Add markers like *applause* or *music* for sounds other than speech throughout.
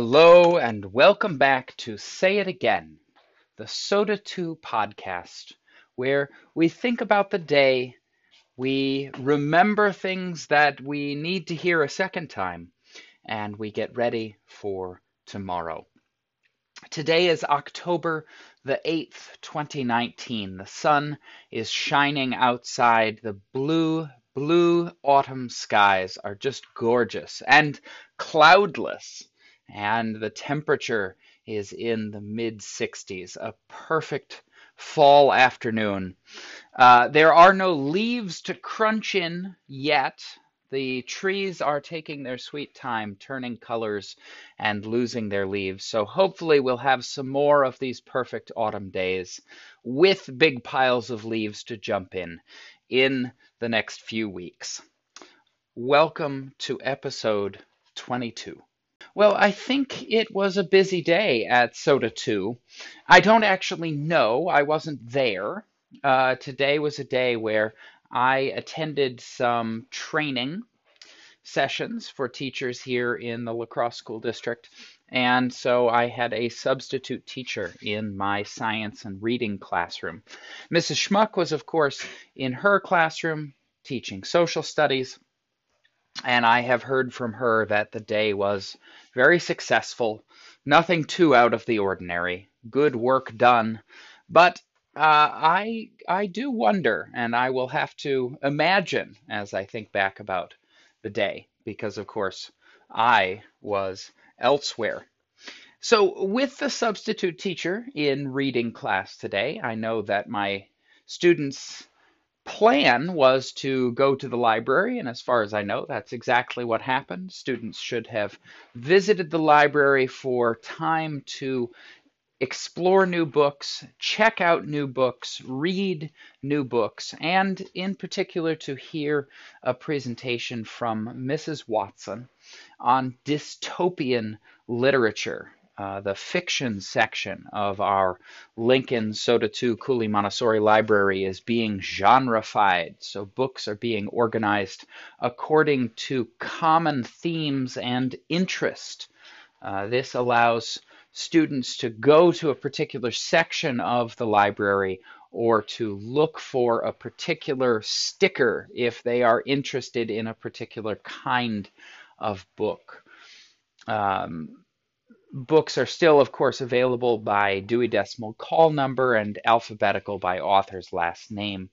Hello and welcome back to Say It Again, the SOTA 2 podcast, where we think about the day, we remember things that we need to hear a second time, and we get ready for tomorrow. Today is October the 8th, 2019. The sun is shining outside. The blue, blue autumn skies are just gorgeous and cloudless and the temperature is in the mid 60s, a perfect fall afternoon. Uh, there are no leaves to crunch in yet. The trees are taking their sweet time, turning colors and losing their leaves. So hopefully we'll have some more of these perfect autumn days with big piles of leaves to jump in in the next few weeks. Welcome to episode 22. Well, I think it was a busy day at SOTA 2. I don't actually know, I wasn't there. Uh, today was a day where I attended some training sessions for teachers here in the La Crosse School District. And so I had a substitute teacher in my science and reading classroom. Mrs. Schmuck was, of course, in her classroom teaching social studies. And I have heard from her that the day was very successful, nothing too out of the ordinary, good work done. But uh, I I do wonder, and I will have to imagine as I think back about the day, because of course I was elsewhere. So, with the substitute teacher in reading class today, I know that my students plan was to go to the library, and as far as I know, that's exactly what happened. Students should have visited the library for time to explore new books, check out new books, read new books, and in particular to hear a presentation from Mrs. Watson on dystopian literature uh, the fiction section of our Lincoln SOTA 2 Cooley Montessori Library is being genreified. So books are being organized according to common themes and interest. Uh, this allows students to go to a particular section of the library or to look for a particular sticker if they are interested in a particular kind of book. Um, Books are still, of course, available by Dewey Decimal call number and alphabetical by author's last name.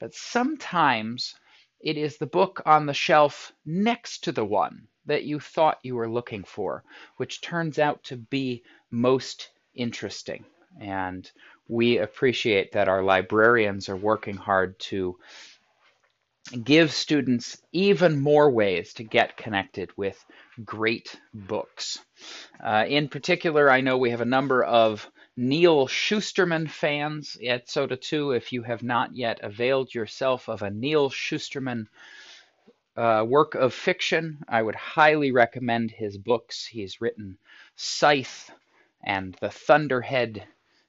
But sometimes it is the book on the shelf next to the one that you thought you were looking for, which turns out to be most interesting. And we appreciate that our librarians are working hard to give students even more ways to get connected with great books. Uh, in particular, I know we have a number of Neal Shusterman fans at SOTA 2. If you have not yet availed yourself of a Neal Shusterman uh, work of fiction, I would highly recommend his books. He's written Scythe and The Thunderhead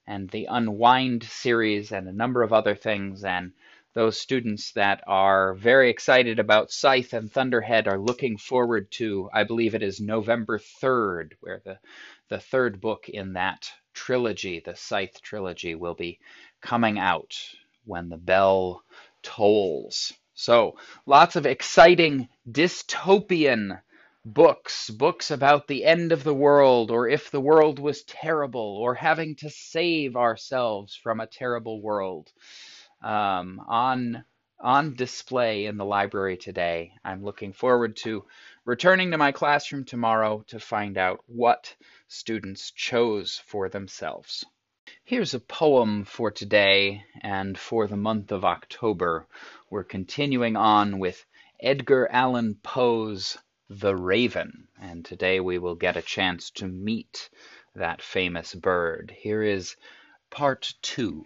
and the Unwind series and a number of other things. And those students that are very excited about Scythe and Thunderhead are looking forward to, I believe it is November 3rd, where the, the third book in that trilogy, the Scythe trilogy, will be coming out when the bell tolls. So, lots of exciting dystopian books, books about the end of the world, or if the world was terrible, or having to save ourselves from a terrible world um, on on display in the library today. I'm looking forward to returning to my classroom tomorrow to find out what students chose for themselves. Here's a poem for today and for the month of October. We're continuing on with Edgar Allan Poe's The Raven, and today we will get a chance to meet that famous bird. Here is part two.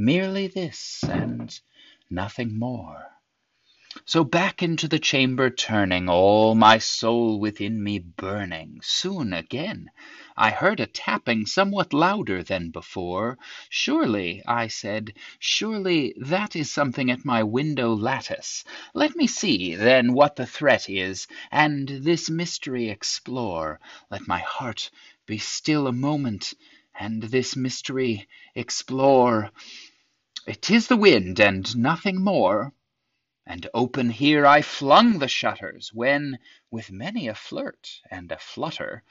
Merely this, and nothing more. So back into the chamber turning, All my soul within me burning, Soon again I heard a tapping Somewhat louder than before. "Surely," I said, "surely that is Something at my window lattice. Let me see, then, what the threat is, And this mystery explore. Let my heart be still a moment, And this mystery explore. 'Tis the wind, and nothing more." And open here I flung the shutters, When, with many a flirt and a flutter,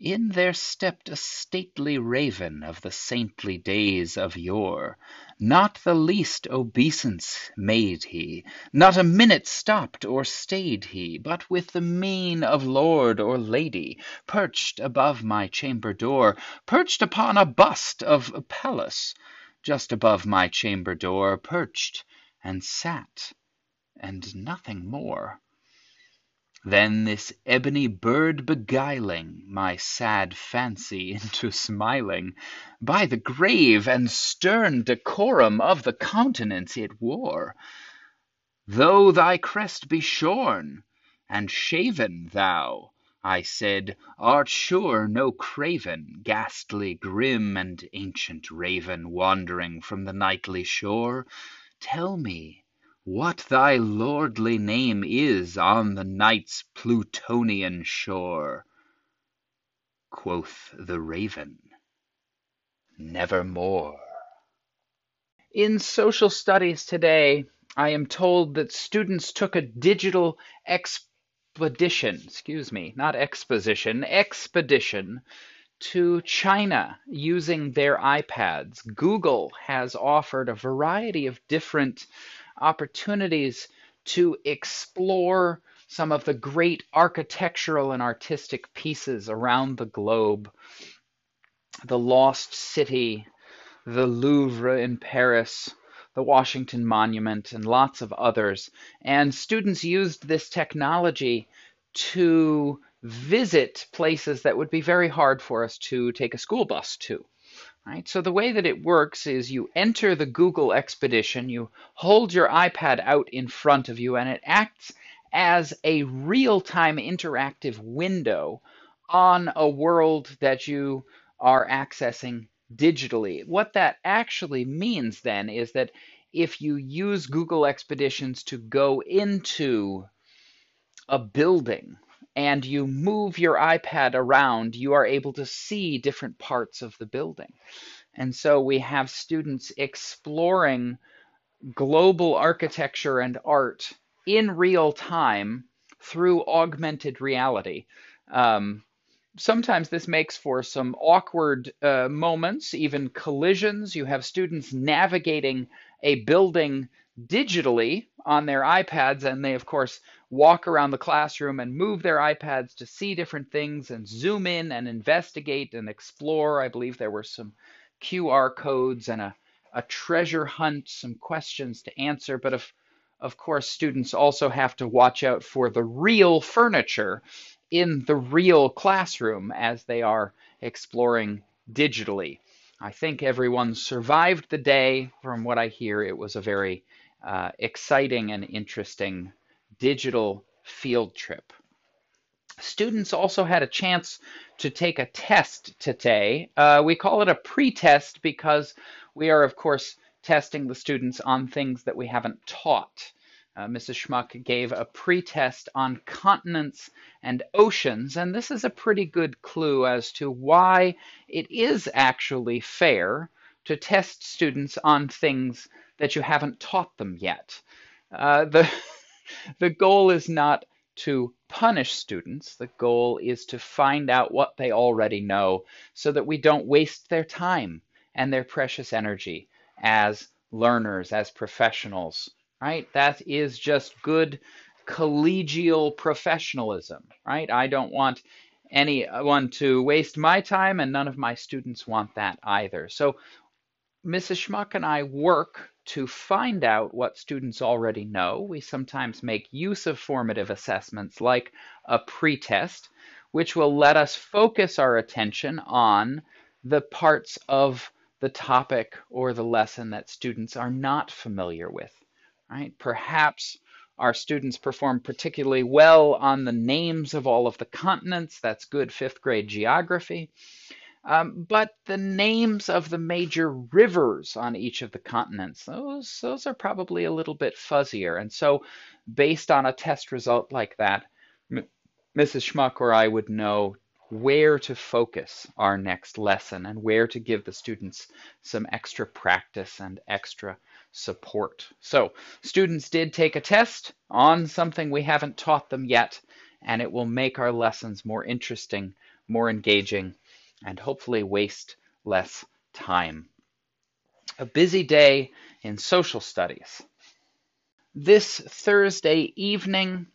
In there stepped a stately raven Of the saintly days of yore. Not the least obeisance made he, Not a minute stopped or stayed he, But with the mien of lord or lady Perched above my chamber door, Perched upon a bust of Pallas, Just above my chamber door Perched, and sat and nothing more. Then this ebony bird beguiling My sad fancy *laughs* into smiling, By the grave and stern decorum Of the countenance it wore, "Though thy crest be shorn and shaven, Thou," I said, "art sure no craven, Ghastly, grim, and ancient raven Wandering from the nightly shore? Tell me what thy lordly name is on the night's Plutonian shore." Quoth the Raven, "Nevermore." In social studies today, I am told that students took a digital expedition, excuse me, not exposition, expedition to China using their iPads. Google has offered a variety of different opportunities to explore some of the great architectural and artistic pieces around the globe. The Lost City, the Louvre in Paris, the Washington Monument, and lots of others. And students used this technology to visit places that would be very hard for us to take a school bus to. Right? So the way that it works is you enter the Google Expedition, you hold your iPad out in front of you, and it acts as a real-time interactive window on a world that you are accessing digitally. What that actually means then is that if you use Google Expeditions to go into a building and you move your iPad around, you are able to see different parts of the building. And so we have students exploring global architecture and art in real time through augmented reality. Um, sometimes this makes for some awkward uh, moments, even collisions. You have students navigating a building digitally on their iPads, and they, of course, walk around the classroom and move their iPads to see different things and zoom in and investigate and explore. I believe there were some QR codes and a, a treasure hunt, some questions to answer. But of, of course, students also have to watch out for the real furniture in the real classroom as they are exploring digitally. I think everyone survived the day. From what I hear, it was a very uh, exciting and interesting digital field trip. Students also had a chance to take a test today. Uh, we call it a pre-test because we are, of course, testing the students on things that we haven't taught. Uh, Mrs. Schmuck gave a pre-test on continents and oceans, and this is a pretty good clue as to why it is actually fair to test students on things that you haven't taught them yet. Uh, the *laughs* the goal is not to punish students. The goal is to find out what they already know so that we don't waste their time and their precious energy as learners, as professionals, right? That is just good collegial professionalism, right? I don't want anyone to waste my time and none of my students want that either. So Mrs. Schmuck and I work to find out what students already know. We sometimes make use of formative assessments like a pretest. which will let us focus our attention on the parts of the topic or the lesson that students are not familiar with. Right? Perhaps our students perform particularly well on the names of all of the continents. That's good fifth grade geography. Um, but the names of the major rivers on each of the continents, those, those are probably a little bit fuzzier. And so, based on a test result like that, Mrs. Schmuck or I would know where to focus our next lesson and where to give the students some extra practice and extra support. So, students did take a test on something we haven't taught them yet, and it will make our lessons more interesting, more engaging, and hopefully waste less time. A busy day in social studies. This Thursday evening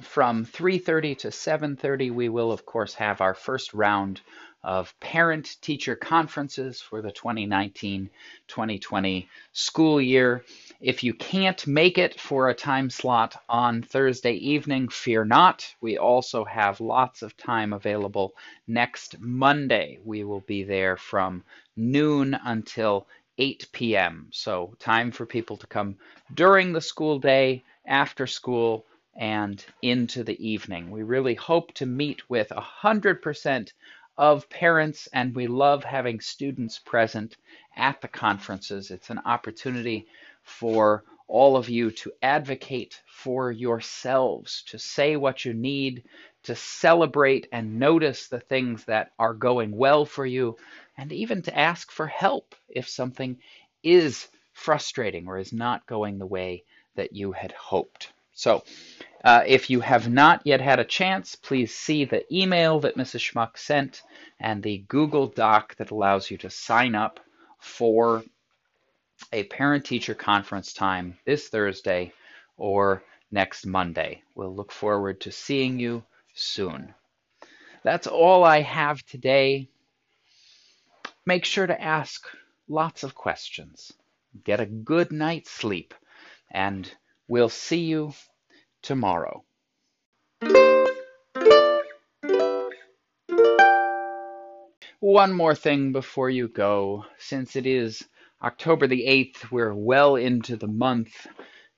from 3:30 to 7:30 we will of course have our first round of parent teacher conferences for the 2019-2020 school year. If you can't make it for a time slot on Thursday evening, fear not. We also have lots of time available next Monday. We will be there from noon until 8 p.m. So, time for people to come during the school day, after school, and into the evening. We really hope to meet with 100% of parents, and we love having students present at the conferences. It's an opportunity for all of you to advocate for yourselves, to say what you need, to celebrate and notice the things that are going well for you, and even to ask for help if something is frustrating or is not going the way that you had hoped. So, uh, if you have not yet had a chance, please see the email that Mrs. Schmuck sent and the Google Doc that allows you to sign up for a parent teacher conference time this Thursday or next Monday. We'll look forward to seeing you soon. That's all I have today. Make sure to ask lots of questions. Get a good night's sleep, and we'll see you tomorrow. One more thing before you go. Since it is October the 8th, we're well into the month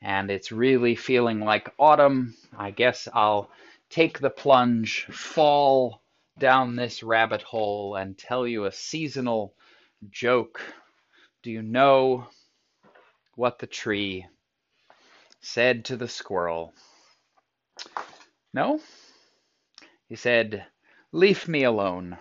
and it's really feeling like autumn. I guess I'll take the plunge, fall down this rabbit hole, and tell you a seasonal joke. Do you know what the tree said to the squirrel? No? He said, Leave me alone.